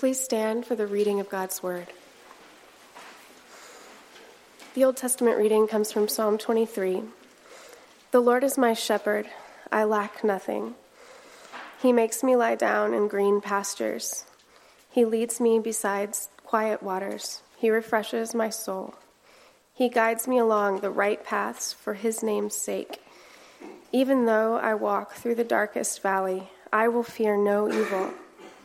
Please stand for the reading of God's Word. The Old Testament reading comes from Psalm 23. The Lord is my shepherd, I lack nothing. He makes me lie down in green pastures. He leads me beside quiet waters. He refreshes my soul. He guides me along the right paths for his name's sake. Even though I walk through the darkest valley, I will fear no evil,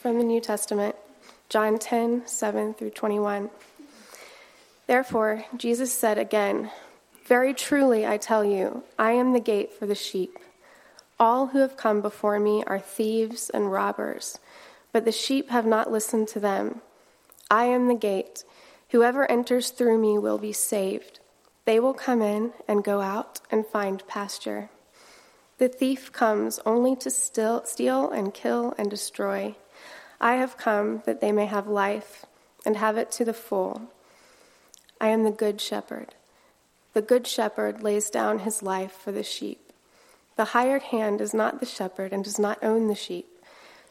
From the New Testament, John 10 7 through 21. Therefore, Jesus said again, Very truly I tell you, I am the gate for the sheep. All who have come before me are thieves and robbers, but the sheep have not listened to them. I am the gate. Whoever enters through me will be saved. They will come in and go out and find pasture. The thief comes only to steal and kill and destroy. I have come that they may have life and have it to the full. I am the good shepherd. The good shepherd lays down his life for the sheep. The hired hand is not the shepherd and does not own the sheep.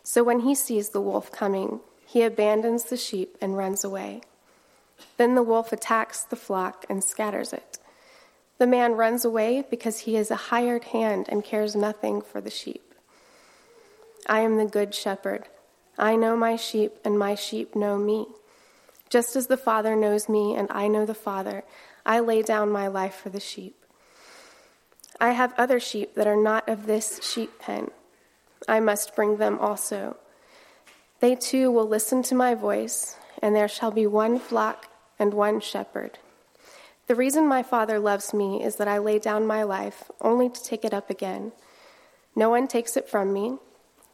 So when he sees the wolf coming, he abandons the sheep and runs away. Then the wolf attacks the flock and scatters it. The man runs away because he is a hired hand and cares nothing for the sheep. I am the good shepherd. I know my sheep, and my sheep know me. Just as the Father knows me, and I know the Father, I lay down my life for the sheep. I have other sheep that are not of this sheep pen. I must bring them also. They too will listen to my voice, and there shall be one flock and one shepherd. The reason my Father loves me is that I lay down my life only to take it up again. No one takes it from me,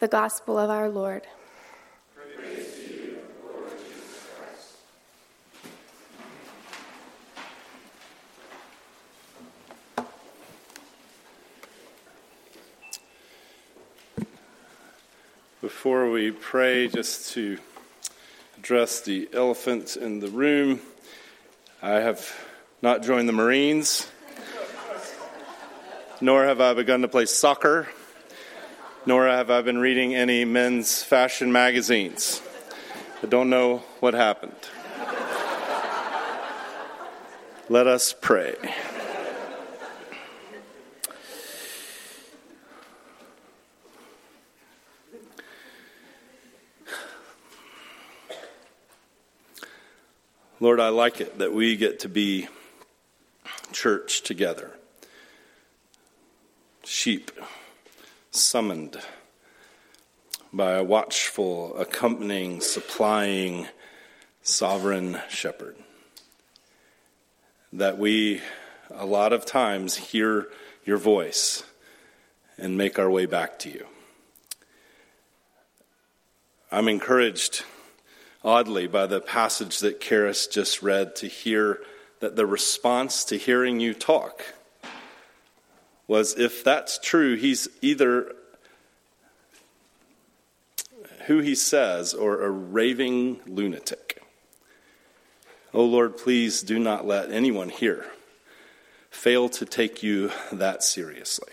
The Gospel of our Lord. Before we pray, just to address the elephant in the room, I have not joined the Marines, nor have I begun to play soccer, nor have I been reading any men's fashion magazines. I don't know what happened. Let us pray. Lord, I like it that we get to be church together. Sheep summoned by a watchful, accompanying, supplying, sovereign shepherd. That we, a lot of times, hear your voice and make our way back to you. I'm encouraged oddly by the passage that Karis just read to hear that the response to hearing you talk was if that's true, he's either who he says or a raving lunatic. Oh Lord, please do not let anyone here fail to take you that seriously.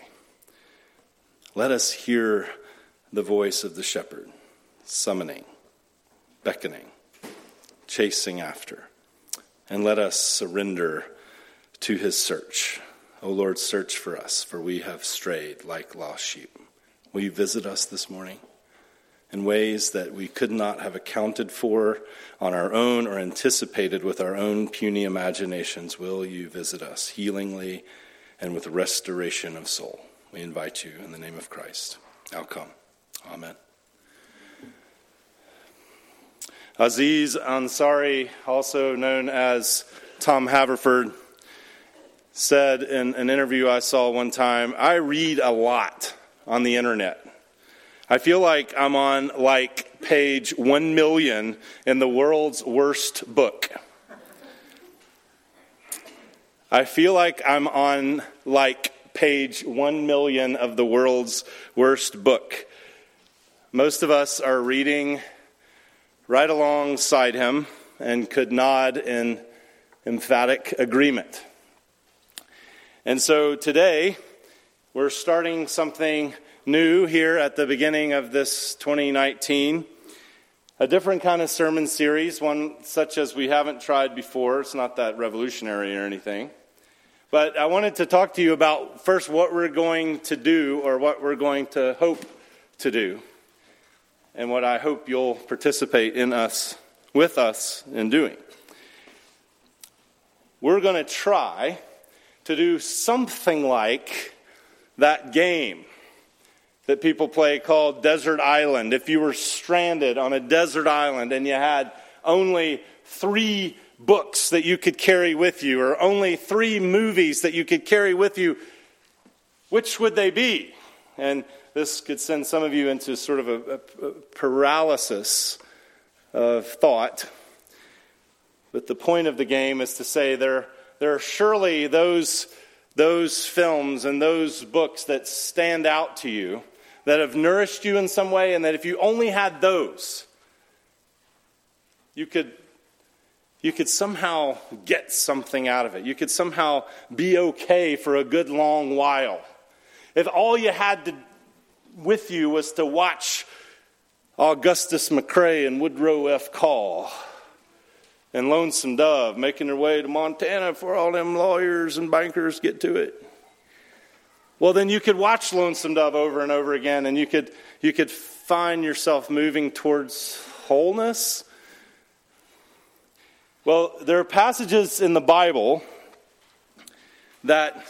Let us hear the voice of the shepherd summoning beckoning, chasing after. And let us surrender to his search. O Lord, search for us, for we have strayed like lost sheep. Will you visit us this morning? in ways that we could not have accounted for on our own or anticipated with our own puny imaginations, will you visit us healingly and with restoration of soul? We invite you in the name of Christ. Now come. Amen. Aziz Ansari, also known as Tom Haverford, said in an interview I saw one time I read a lot on the internet. I feel like I'm on like page 1 million in the world's worst book. I feel like I'm on like page 1 million of the world's worst book. Most of us are reading right alongside him and could nod in emphatic agreement. And so today, we're starting something new here at the beginning of this 2019. A different kind of sermon series, one such as we haven't tried before. It's not that revolutionary or anything. But I wanted to talk to you about first what we're going to do or what we're going to hope to do and what I hope you'll participate in us, with us, in doing. We're going to try to do something like that game that people play called Desert Island. If you were stranded on a desert island and you had only three books that you could carry with you, or only three movies that you could carry with you, which would they be? And this could send some of you into sort of a, a, paralysis of thought. But the point of the game is to say there, there are surely those, those films and those books that stand out to you that have nourished you in some way, and that if you only had those, you could, you could somehow get something out of it. You could somehow be okay for a good long while. If all you had to with you was to watch Augustus McCrae and Woodrow F. Call and Lonesome Dove making their way to Montana before all them lawyers and bankers get to it. Well, then you could watch Lonesome Dove over and over again, and you could, you could find yourself moving towards wholeness. Well, there are passages in the Bible that,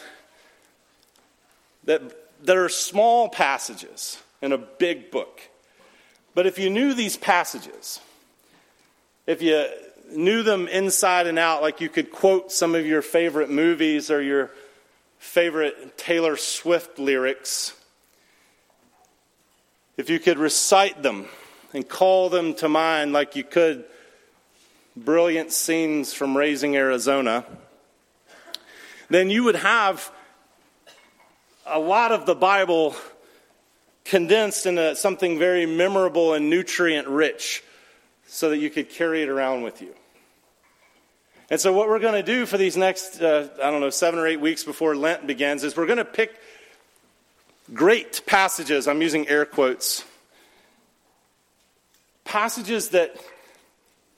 that there are small passages in a big book. But if you knew these passages, if you knew them inside and out, like you could quote some of your favorite movies or your favorite Taylor Swift lyrics, if you could recite them and call them to mind like you could brilliant scenes from Raising Arizona, then you would have a lot of the Bible condensed into something very memorable and nutrient rich so that you could carry it around with you. And so, what we're going to do for these next, uh, I don't know, seven or eight weeks before Lent begins is we're going to pick great passages. I'm using air quotes. Passages that,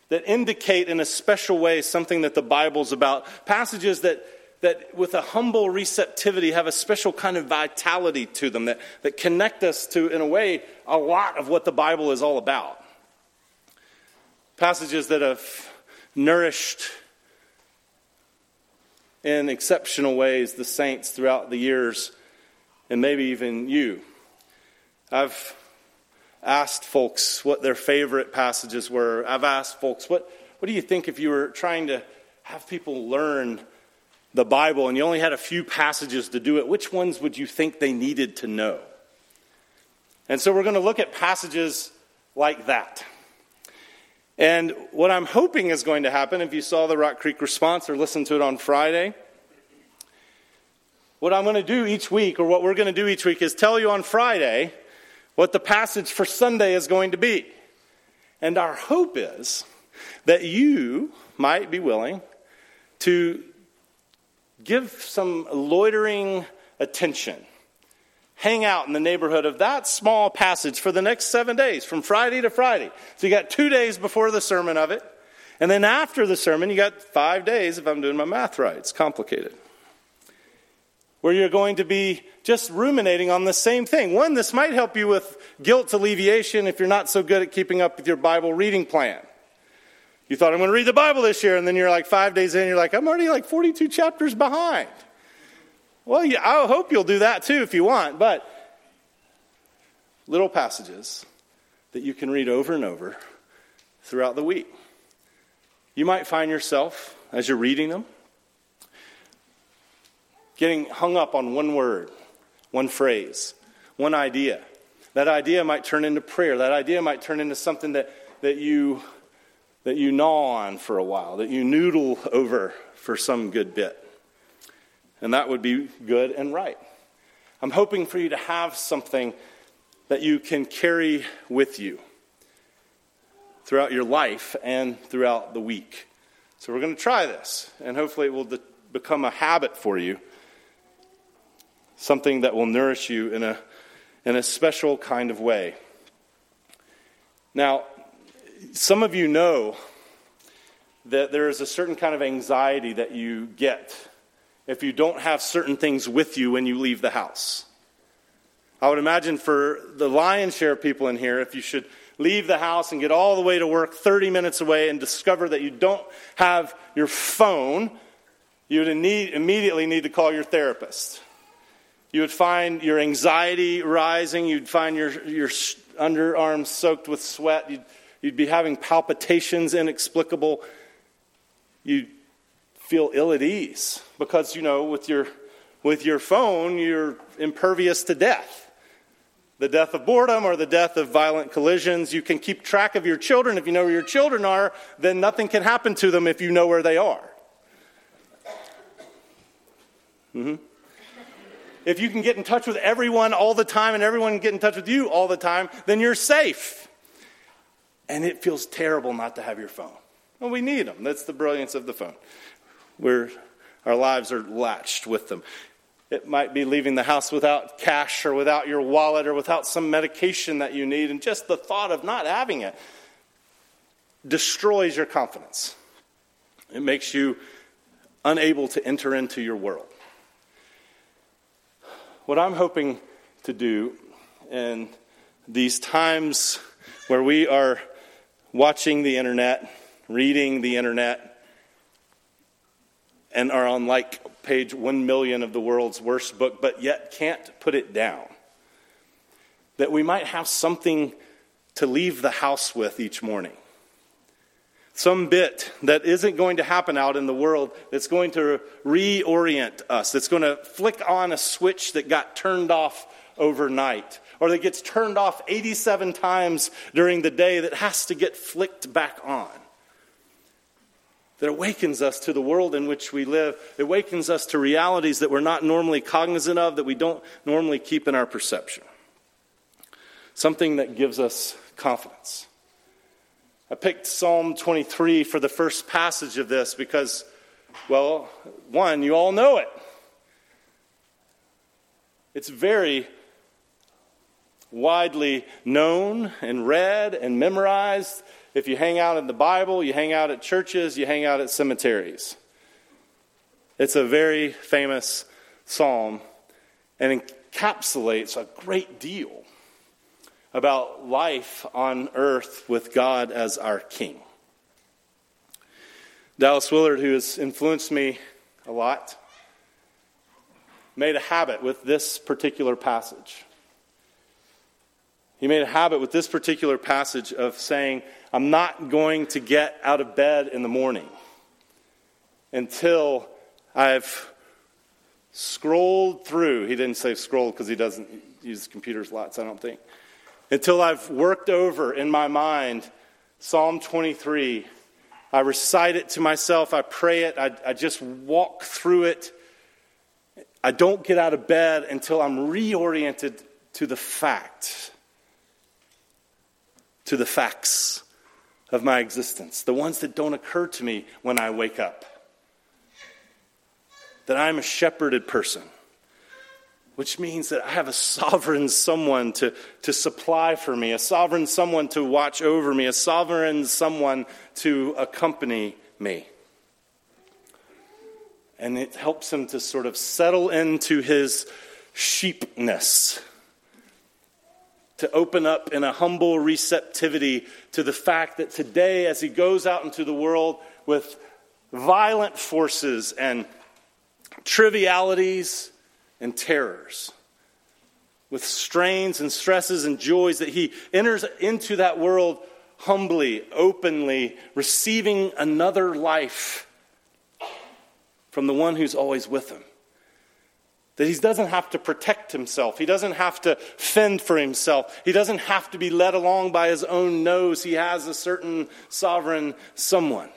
that indicate in a special way something that the Bible's about. Passages that that with a humble receptivity have a special kind of vitality to them that, that connect us to, in a way, a lot of what the Bible is all about. Passages that have nourished in exceptional ways the saints throughout the years, and maybe even you. I've asked folks what their favorite passages were. I've asked folks, what, what do you think if you were trying to have people learn the Bible and you only had a few passages to do it, which ones would you think they needed to know? And so we're going to look at passages like that. And what I'm hoping is going to happen, if you saw the Rock Creek response or listened to it on Friday, what I'm going to do each week, or what we're going to do each week, is tell you on Friday what the passage for Sunday is going to be. And our hope is that you might be willing to give some loitering attention. Hang out in the neighborhood of that small passage for the next seven days, from Friday to Friday. So you got two days before the sermon of it. And then after the sermon, you got five days, if I'm doing my math right. It's complicated. where you're going to be just ruminating on the same thing. One, this might help you with guilt alleviation if you're not so good at keeping up with your Bible reading plan. You thought, I'm going to read the Bible this year, and then you're like five days in, you're like, I'm already like 42 chapters behind. Well, yeah, I hope you'll do that too if you want, but little passages that you can read over and over throughout the week. You might find yourself, as you're reading them, getting hung up on one word, one phrase, one idea. That idea might turn into prayer. That idea might turn into something that, that, you, that you gnaw on for a while, that you noodle over for some good bit. And that would be good and right. I'm hoping for you to have something that you can carry with you throughout your life and throughout the week. So we're going to try this, and hopefully it will de- become a habit for you, something that will nourish you in a, in a special kind of way. Now, some of you know that there is a certain kind of anxiety that you get if you don't have certain things with you when you leave the house. I would imagine for the lion's share of people in here, if you should leave the house and get all the way to work 30 minutes away and discover that you don't have your phone, you would need, immediately need to call your therapist. You would find your anxiety rising. You'd find your, your underarms soaked with sweat. You'd, you'd be having palpitations inexplicable. You'd feel ill at ease because, you know, with your, with your phone, you're impervious to death the death of boredom or the death of violent collisions. You can keep track of your children. If you know where your children are, then nothing can happen to them if you know where they are. Mm-hmm. If you can get in touch with everyone all the time and everyone can get in touch with you all the time, then you're safe. And it feels terrible not to have your phone. Well, we need them. That's the brilliance of the phone. We're, our lives are latched with them. It might be leaving the house without cash or without your wallet or without some medication that you need. And just the thought of not having it destroys your confidence. It makes you unable to enter into your world. What I'm hoping to do in these times where we are watching the internet, reading the internet, and are on like page 1 million of the world's worst book, but yet can't put it down. That we might have something to leave the house with each morning. Some bit that isn't going to happen out in the world that's going to reorient us, that's going to flick on a switch that got turned off overnight, or that gets turned off 87 times during the day that has to get flicked back on that awakens us to the world in which we live. It awakens us to realities that we're not normally cognizant of, that we don't normally keep in our perception. Something that gives us confidence. I picked Psalm 23 for the first passage of this because, well, one, you all know it. It's very widely known and read and memorized. If you hang out in the Bible, you hang out at churches, you hang out at cemeteries. It's a very famous psalm and encapsulates a great deal about life on earth with God as our King. Dallas Willard, who has influenced me a lot, made a habit with this particular passage. He made a habit with this particular passage of saying, I'm not going to get out of bed in the morning until I've scrolled through. He didn't say scroll because he doesn't use computers lots, I don't think. Until I've worked over in my mind Psalm 23. I recite it to myself, I pray it, I, I just walk through it. I don't get out of bed until I'm reoriented to the fact, to the facts of my existence, the ones that don't occur to me when I wake up. That I'm a shepherded person, which means that I have a sovereign someone to, to supply for me, a sovereign someone to watch over me, a sovereign someone to accompany me. and it helps him to sort of settle into his sheepness, to open up in a humble receptivity to the fact that today, as he goes out into the world with violent forces and trivialities and terrors, with strains and stresses and joys, that he enters into that world humbly, openly, receiving another life from the one who's always with him. That he doesn't have to protect himself. He doesn't have to fend for himself. He doesn't have to be led along by his own nose. He has a certain sovereign someone.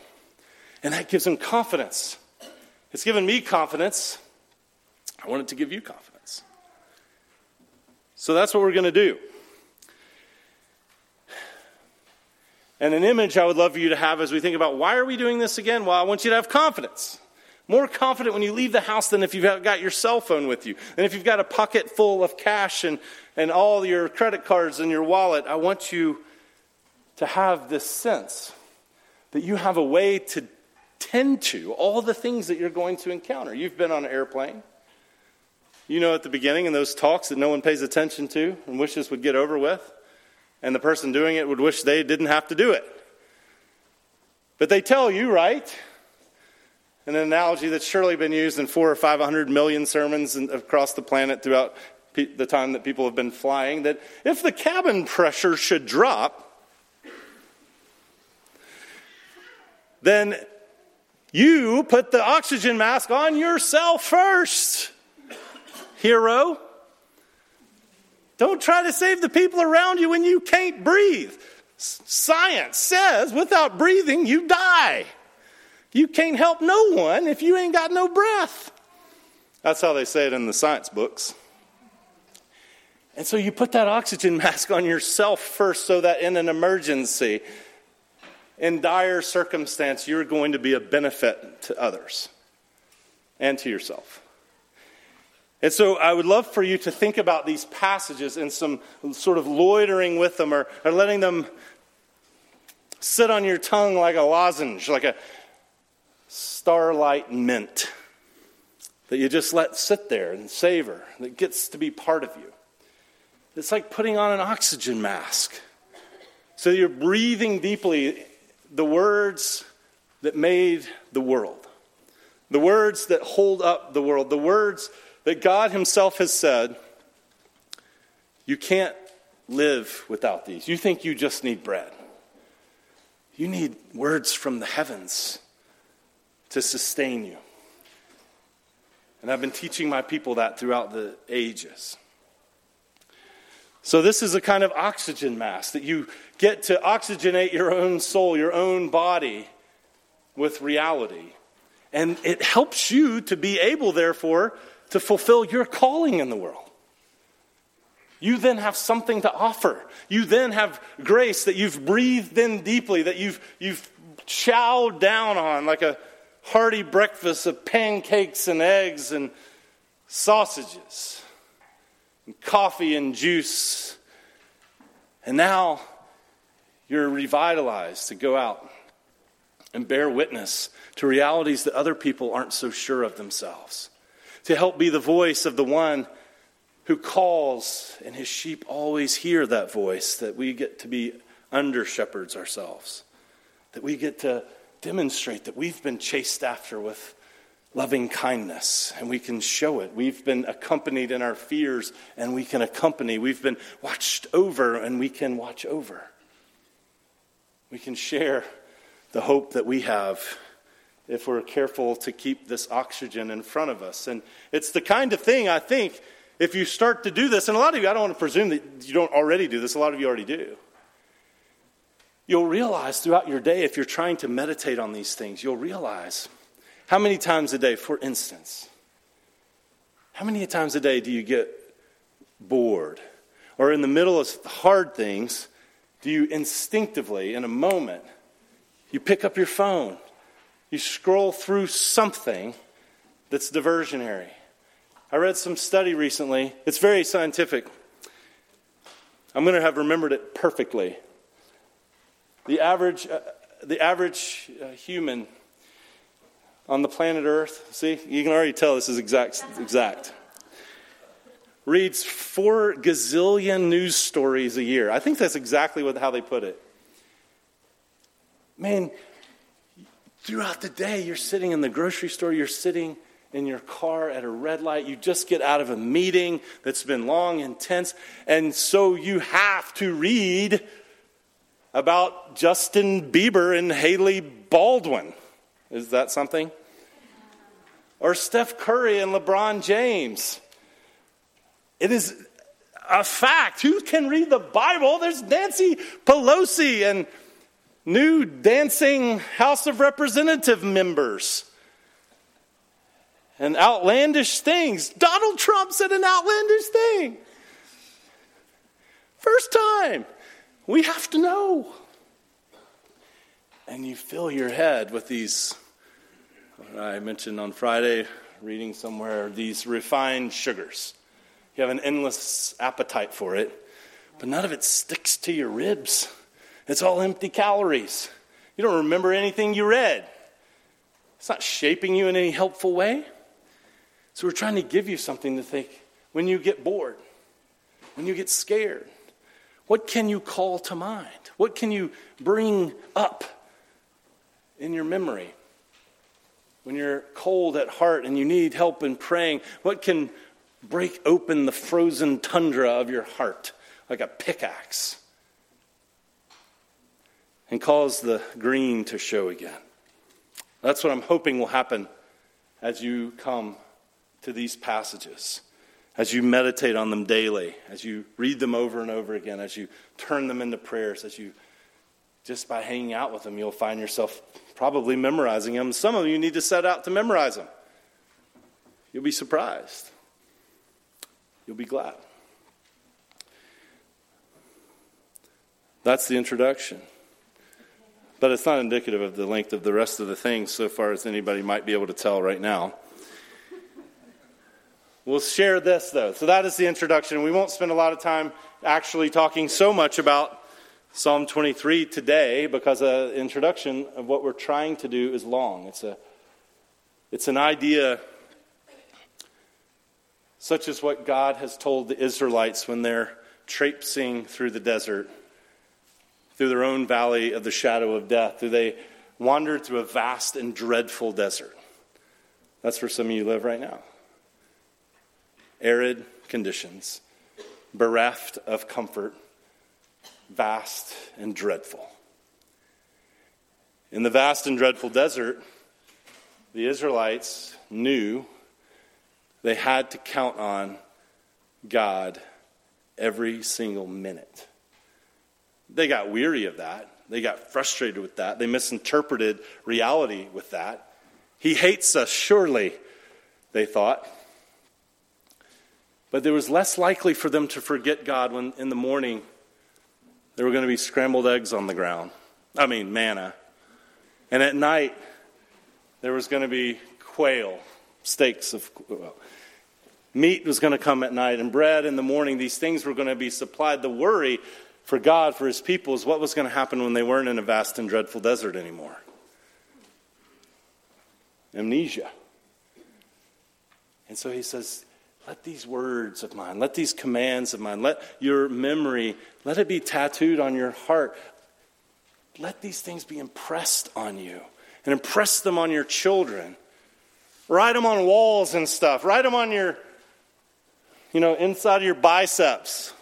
And that gives him confidence. It's given me confidence. I wanted to give you confidence. So that's what we're going to do. And an image I would love for you to have as we think about why are we doing this again? Well, I want you to have confidence. More confident when you leave the house than if you've got your cell phone with you. And if you've got a pocket full of cash and, and all your credit cards in your wallet, I want you to have this sense that you have a way to tend to all the things that you're going to encounter. You've been on an airplane. You know at the beginning in those talks that no one pays attention to and wishes would get over with, and the person doing it would wish they didn't have to do it. But they tell you, right? An analogy that's surely been used in four or five hundred million sermons across the planet throughout the time that people have been flying that if the cabin pressure should drop, then you put the oxygen mask on yourself first, hero. Don't try to save the people around you when you can't breathe. Science says without breathing, you die. You can't help no one if you ain't got no breath. That's how they say it in the science books. And so you put that oxygen mask on yourself first so that in an emergency, in dire circumstance, you're going to be a benefit to others and to yourself. And so I would love for you to think about these passages and some sort of loitering with them or, or letting them sit on your tongue like a lozenge, like a starlight mint that you just let sit there and savor, that gets to be part of you. It's like putting on an oxygen mask. So you're breathing deeply the words that made the world, the words that hold up the world, the words that God Himself has said. You can't live without these. You think you just need bread. You need words from the heavens to sustain you. And I've been teaching my people that throughout the ages. So, this is a kind of oxygen mask that you get to oxygenate your own soul, your own body with reality. And it helps you to be able, therefore, to fulfill your calling in the world. You then have something to offer. You then have grace that you've breathed in deeply, that you've, you've chowed down on like a hearty breakfast of pancakes and eggs and sausages, and coffee and juice. And now you're revitalized to go out and bear witness to realities that other people aren't so sure of themselves, to help be the voice of the one who calls, and his sheep always hear that voice, that we get to be under shepherds ourselves, that we get to demonstrate that we've been chased after with loving kindness and we can show it. We've been accompanied in our fears and we can accompany. We've been watched over and we can watch over. We can share the hope that we have if we're careful to keep this oxygen in front of us. And it's the kind of thing I think if you start to do this, and a lot of you, I don't want to presume that you don't already do this, a lot of you already do. You'll realize throughout your day, if you're trying to meditate on these things, you'll realize how many times a day, for instance, how many times a day do you get bored? Or in the middle of hard things, do you instinctively, in a moment, you pick up your phone, you scroll through something that's diversionary? I read some study recently, it's very scientific. I'm going to have remembered it perfectly. The average, uh, the average uh, human on the planet Earth, see, you can already tell this is exact. exact. Reads four gazillion news stories a year. I think that's exactly what, how they put it. Man, throughout the day, you're sitting in the grocery store, you're sitting in your car at a red light, you just get out of a meeting that's been long, intense, and so you have to read about Justin Bieber and Hailey Baldwin. Is that something? Or Steph Curry and LeBron James. It is a fact. Who can read the Bible? There's Nancy Pelosi and new dancing House of Representative members. And outlandish things. Donald Trump said an outlandish thing. First time. We have to know. And you fill your head with these, I mentioned on Friday, reading somewhere, these refined sugars. You have an endless appetite for it, but none of it sticks to your ribs. It's all empty calories. You don't remember anything you read. It's not shaping you in any helpful way. So we're trying to give you something to think when you get bored, when you get scared. What can you call to mind? What can you bring up in your memory? When you're cold at heart and you need help in praying, what can break open the frozen tundra of your heart like a pickaxe and cause the green to show again? That's what I'm hoping will happen as you come to these passages as you meditate on them daily, as you read them over and over again, as you turn them into prayers, as you just by hanging out with them, you'll find yourself probably memorizing them. Some of you need to set out to memorize them. You'll be surprised. You'll be glad. That's the introduction. But it's not indicative of the length of the rest of the things so far as anybody might be able to tell right now. We'll share this, though. So that is the introduction. We won't spend a lot of time actually talking so much about Psalm 23 today because uh, the introduction of what we're trying to do is long. It's, a, it's an idea such as what God has told the Israelites when they're traipsing through the desert, through their own valley of the shadow of death. Do they wander through a vast and dreadful desert? That's where some of you live right now arid conditions, bereft of comfort, vast and dreadful. In the vast and dreadful desert, the Israelites knew they had to count on God every single minute. They got weary of that. They got frustrated with that. They misinterpreted reality with that. He hates us, surely, they thought. But there was less likely for them to forget God when in the morning there were going to be scrambled eggs on the ground. I mean, manna. And at night, there was going to be quail, steaks of well, meat was going to come at night, and bread in the morning. These things were going to be supplied. The worry for God, for his people, is what was going to happen when they weren't in a vast and dreadful desert anymore. Amnesia. And so he says, let these words of mine, let these commands of mine, let your memory, let it be tattooed on your heart. Let these things be impressed on you and impress them on your children. Write them on walls and stuff. Write them on your, you know, inside of your biceps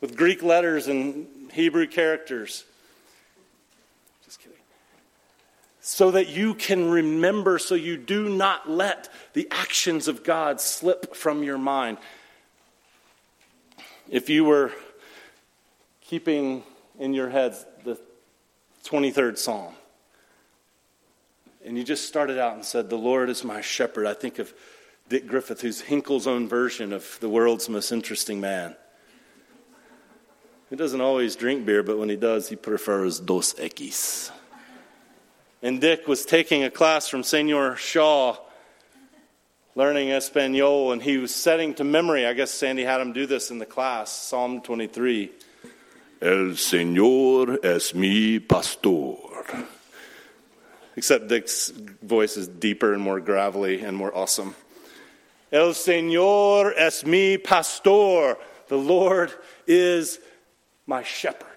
with Greek letters and Hebrew characters. So that you can remember, so you do not let the actions of God slip from your mind. If you were keeping in your heads the 23rd Psalm, and you just started out and said, The Lord is my shepherd, I think of Dick Griffith, who's Hinkle's own version of the world's most interesting man. He doesn't always drink beer, but when he does, he prefers Dos Equis and Dick was taking a class from Senor Shaw, learning Espanol, and he was setting to memory. I guess Sandy had him do this in the class Psalm 23. El Señor es mi pastor. except Dick's voice is deeper and more gravelly and more awesome. El Señor es mi pastor. The Lord is my shepherd.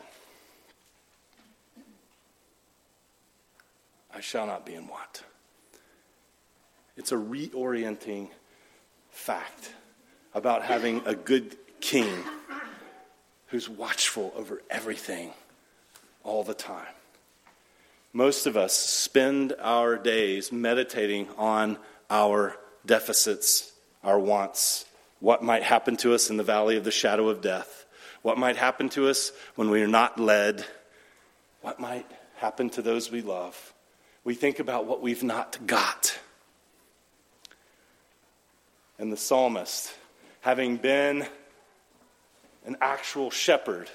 I shall not be in want. It's a reorienting fact about having a good king who's watchful over everything all the time. Most of us spend our days meditating on our deficits, our wants, what might happen to us in the valley of the shadow of death, what might happen to us when we are not led, what might happen to those we love. We think about what we've not got. And the psalmist, having been an actual shepherd,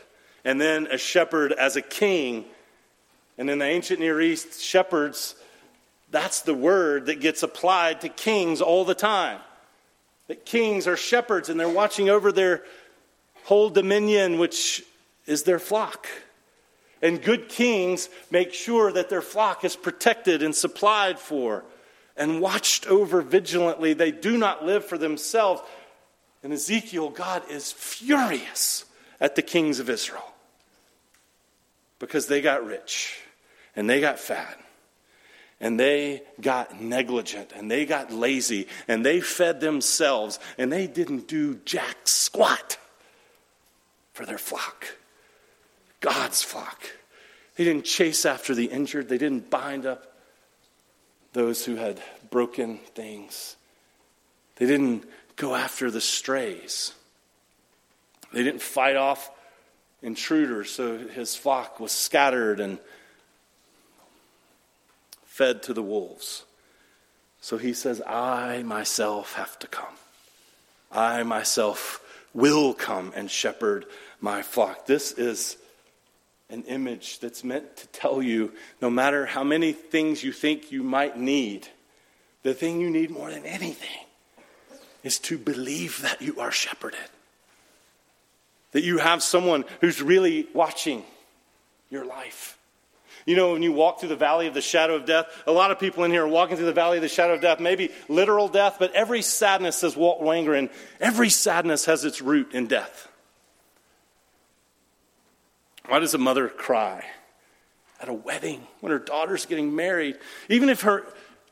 and then a shepherd as a king. And in the ancient Near East, shepherds, that's the word that gets applied to kings all the time. That kings are shepherds and they're watching over their whole dominion, which is their flock. And good kings make sure that their flock is protected and supplied for and watched over vigilantly. They do not live for themselves, in Ezekiel, God is furious at the kings of Israel because they got rich and they got fat and they got negligent and they got lazy and they fed themselves and they didn't do jack squat for their flock, God's flock. They didn't chase after the injured, they didn't bind up those who had broken things. They didn't go after the strays. They didn't fight off intruders, so his flock was scattered and fed to the wolves. So he says, I myself have to come. I myself will come and shepherd my flock. This is an image that's meant to tell you no matter how many things you think you might need, the thing you need more than anything is to believe that you are shepherded. That you have someone who's really watching your life. You know, when you walk through the valley of the shadow of death, a lot of people in here are walking through the valley of the shadow of death, maybe literal death, but every sadness, says Walt Wangerin, every sadness has its root in death. Why does a mother cry at a wedding when her daughter's getting married? Even if her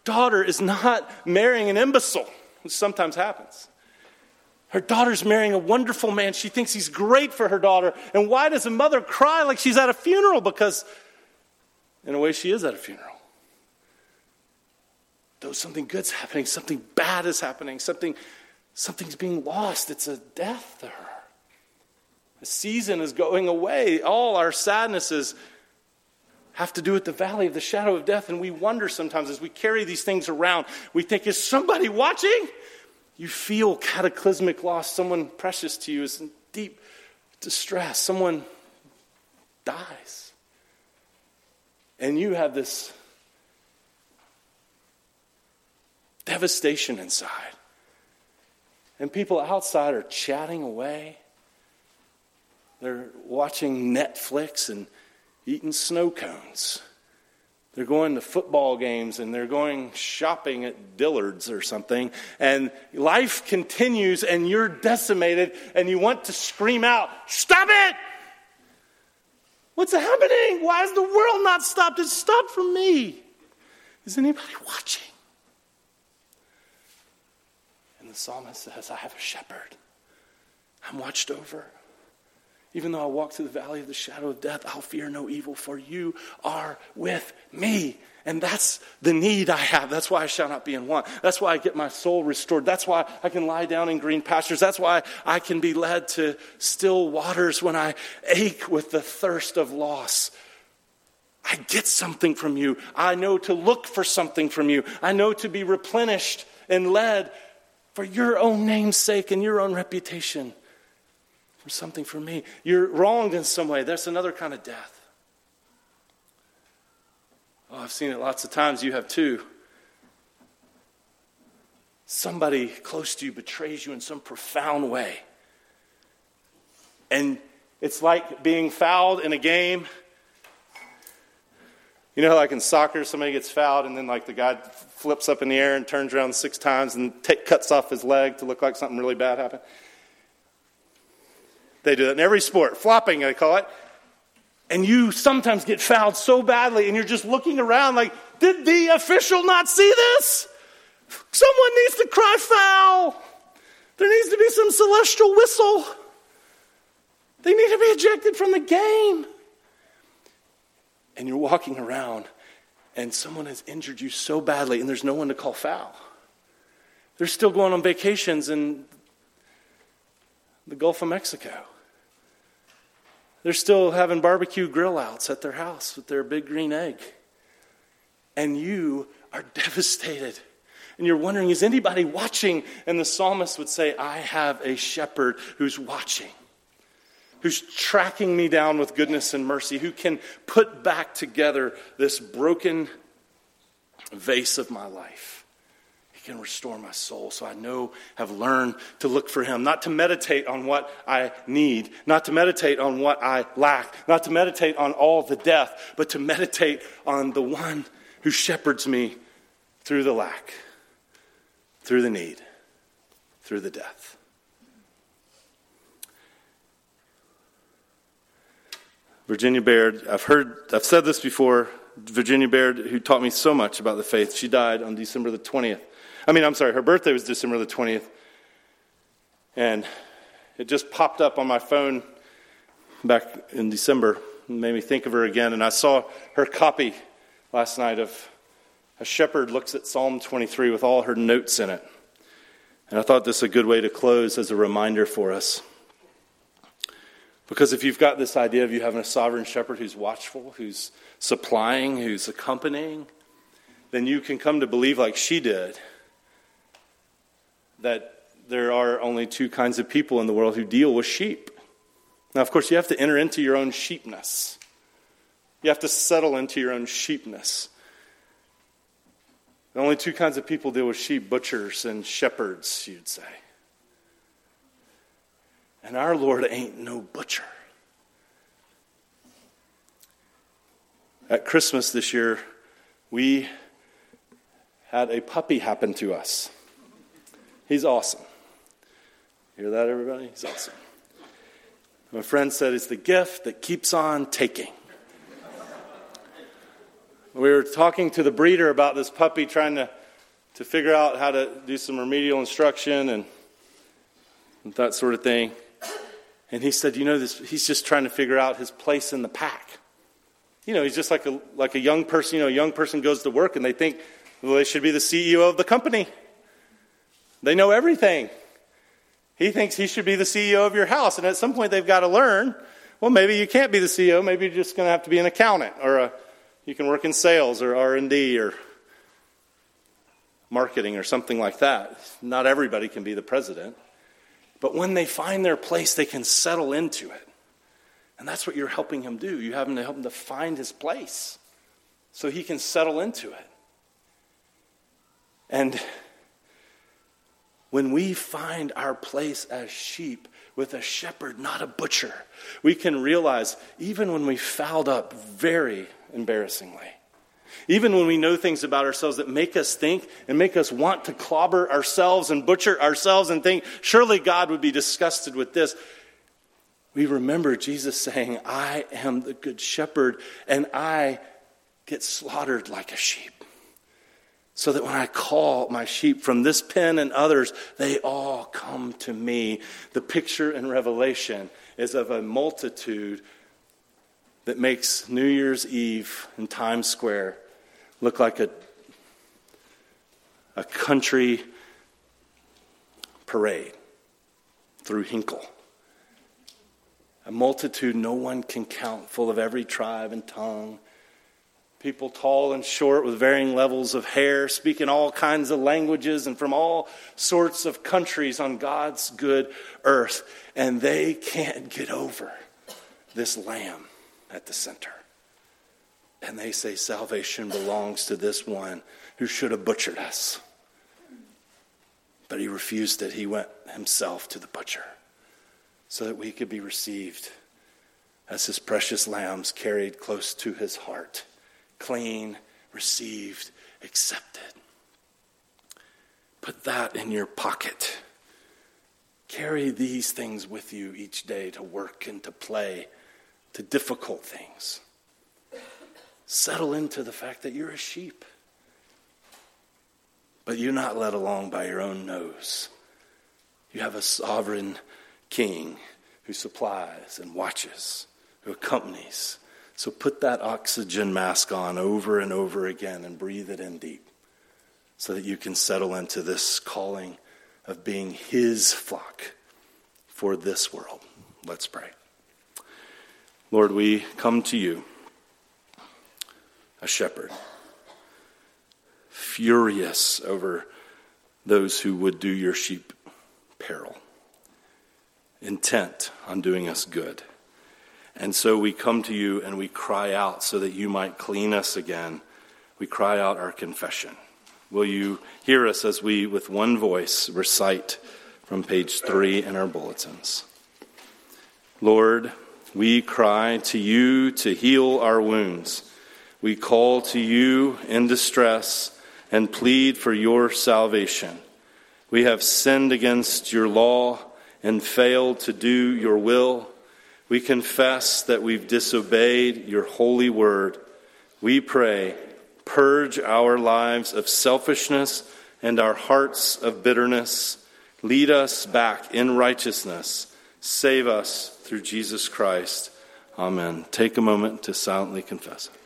daughter is not marrying an imbecile which sometimes happens. Her daughter's marrying a wonderful man. She thinks he's great for her daughter. And why does a mother cry like she's at a funeral? Because, in a way, she is at a funeral. Though something good's happening, something bad is happening, something, something's being lost. It's a death to her. A season is going away. All our sadnesses have to do with the valley of the shadow of death. And we wonder sometimes as we carry these things around, we think, is somebody watching? You feel cataclysmic loss. Someone precious to you is in deep distress. Someone dies. And you have this devastation inside. And people outside are chatting away. They're watching Netflix and eating snow cones. They're going to football games and they're going shopping at Dillard's or something. And life continues and you're decimated and you want to scream out, Stop it! What's happening? Why has the world not stopped? It stopped for me. Is anybody watching? And the psalmist says, I have a shepherd. I'm watched over. Even though I walk through the valley of the shadow of death, I'll fear no evil, for you are with me. And that's the need I have. That's why I shall not be in want. That's why I get my soul restored. That's why I can lie down in green pastures. That's why I can be led to still waters when I ache with the thirst of loss. I get something from you. I know to look for something from you. I know to be replenished and led for your own name's sake and your own reputation something for me. You're wronged in some way. That's another kind of death. Oh, I've seen it lots of times. You have too. Somebody close to you betrays you in some profound way. And it's like being fouled in a game. You know, like in soccer, somebody gets fouled, and then like the guy flips up in the air and turns around six times and take, cuts off his leg to look like something really bad happened. They do that in every sport, flopping, they call it. And you sometimes get fouled so badly, and you're just looking around like, did the official not see this? Someone needs to cry foul. There needs to be some celestial whistle. They need to be ejected from the game. And you're walking around, and someone has injured you so badly, and there's no one to call foul. They're still going on vacations in the Gulf of Mexico. They're still having barbecue grill outs at their house with their big green egg. And you are devastated. And you're wondering, is anybody watching? And the psalmist would say, I have a shepherd who's watching, who's tracking me down with goodness and mercy, who can put back together this broken vase of my life can restore my soul. So I know, have learned to look for Him, not to meditate on what I need, not to meditate on what I lack, not to meditate on all the death, but to meditate on the one who shepherds me through the lack, through the need, through the death. Virginia Baird, I've heard, I've said this before. Virginia Baird, who taught me so much about the faith, she died on December the 20th. I mean, I'm sorry, her birthday was December the 20th. And it just popped up on my phone back in December and made me think of her again. And I saw her copy last night of A Shepherd Looks at Psalm 23 with all her notes in it. And I thought this a good way to close as a reminder for us. Because if you've got this idea of you having a sovereign shepherd who's watchful, who's supplying, who's accompanying, then you can come to believe, like she did, that there are only two kinds of people in the world who deal with sheep. Now, of course, you have to enter into your own sheepness. You have to settle into your own sheepness. The only two kinds of people deal with sheep butchers and shepherds, you'd say. And our Lord ain't no butcher. At Christmas this year, we had a puppy happen to us. He's awesome. Hear that, everybody? He's awesome. My friend said it's the gift that keeps on taking. we were talking to the breeder about this puppy, trying to, to figure out how to do some remedial instruction and, and that sort of thing. And he said, You know, this, he's just trying to figure out his place in the pack. You know, he's just like a, like a young person. You know, a young person goes to work and they think, well, they should be the CEO of the company. They know everything. He thinks he should be the CEO of your house. And at some point, they've got to learn well, maybe you can't be the CEO. Maybe you're just going to have to be an accountant, or a, you can work in sales, or R&D, or marketing, or something like that. Not everybody can be the president. But when they find their place, they can settle into it. And that's what you're helping him do. You have to help him to find his place so he can settle into it. And when we find our place as sheep with a shepherd, not a butcher, we can realize even when we fouled up very embarrassingly, even when we know things about ourselves that make us think and make us want to clobber ourselves and butcher ourselves and think, surely God would be disgusted with this. We remember Jesus saying, I am the good shepherd and I get slaughtered like a sheep so that when I call my sheep from this pen and others, they all come to me. The picture in Revelation is of a multitude that makes New Year's Eve in Times Square look like a, a country parade through Hinkle. A multitude no one can count, full of every tribe and tongue People tall and short with varying levels of hair, speaking all kinds of languages and from all sorts of countries on God's good earth. And they can't get over this lamb at the center. And they say salvation belongs to this one who should have butchered us. But he refused it. He went himself to the butcher so that we could be received as his precious lambs carried close to his heart clean, received, accepted. Put that in your pocket. Carry these things with you each day to work and to play, to difficult things. Settle into the fact that you're a sheep, but you're not led along by your own nose. You have a sovereign king who supplies and watches, who accompanies. So put that oxygen mask on over and over again and breathe it in deep so that you can settle into this calling of being his flock for this world. Let's pray. Lord, we come to you, a shepherd, furious over those who would do your sheep peril, intent on doing us good. And so we come to you and we cry out so that you might clean us again. We cry out our confession. Will you hear us as we, with one voice, recite from page three in our bulletins? Lord, we cry to you to heal our wounds. We call to you in distress and plead for your salvation. We have sinned against your law and failed to do your will. We confess that we've disobeyed your holy word. We pray, purge our lives of selfishness and our hearts of bitterness. Lead us back in righteousness. Save us through Jesus Christ. Amen. Take a moment to silently confess it.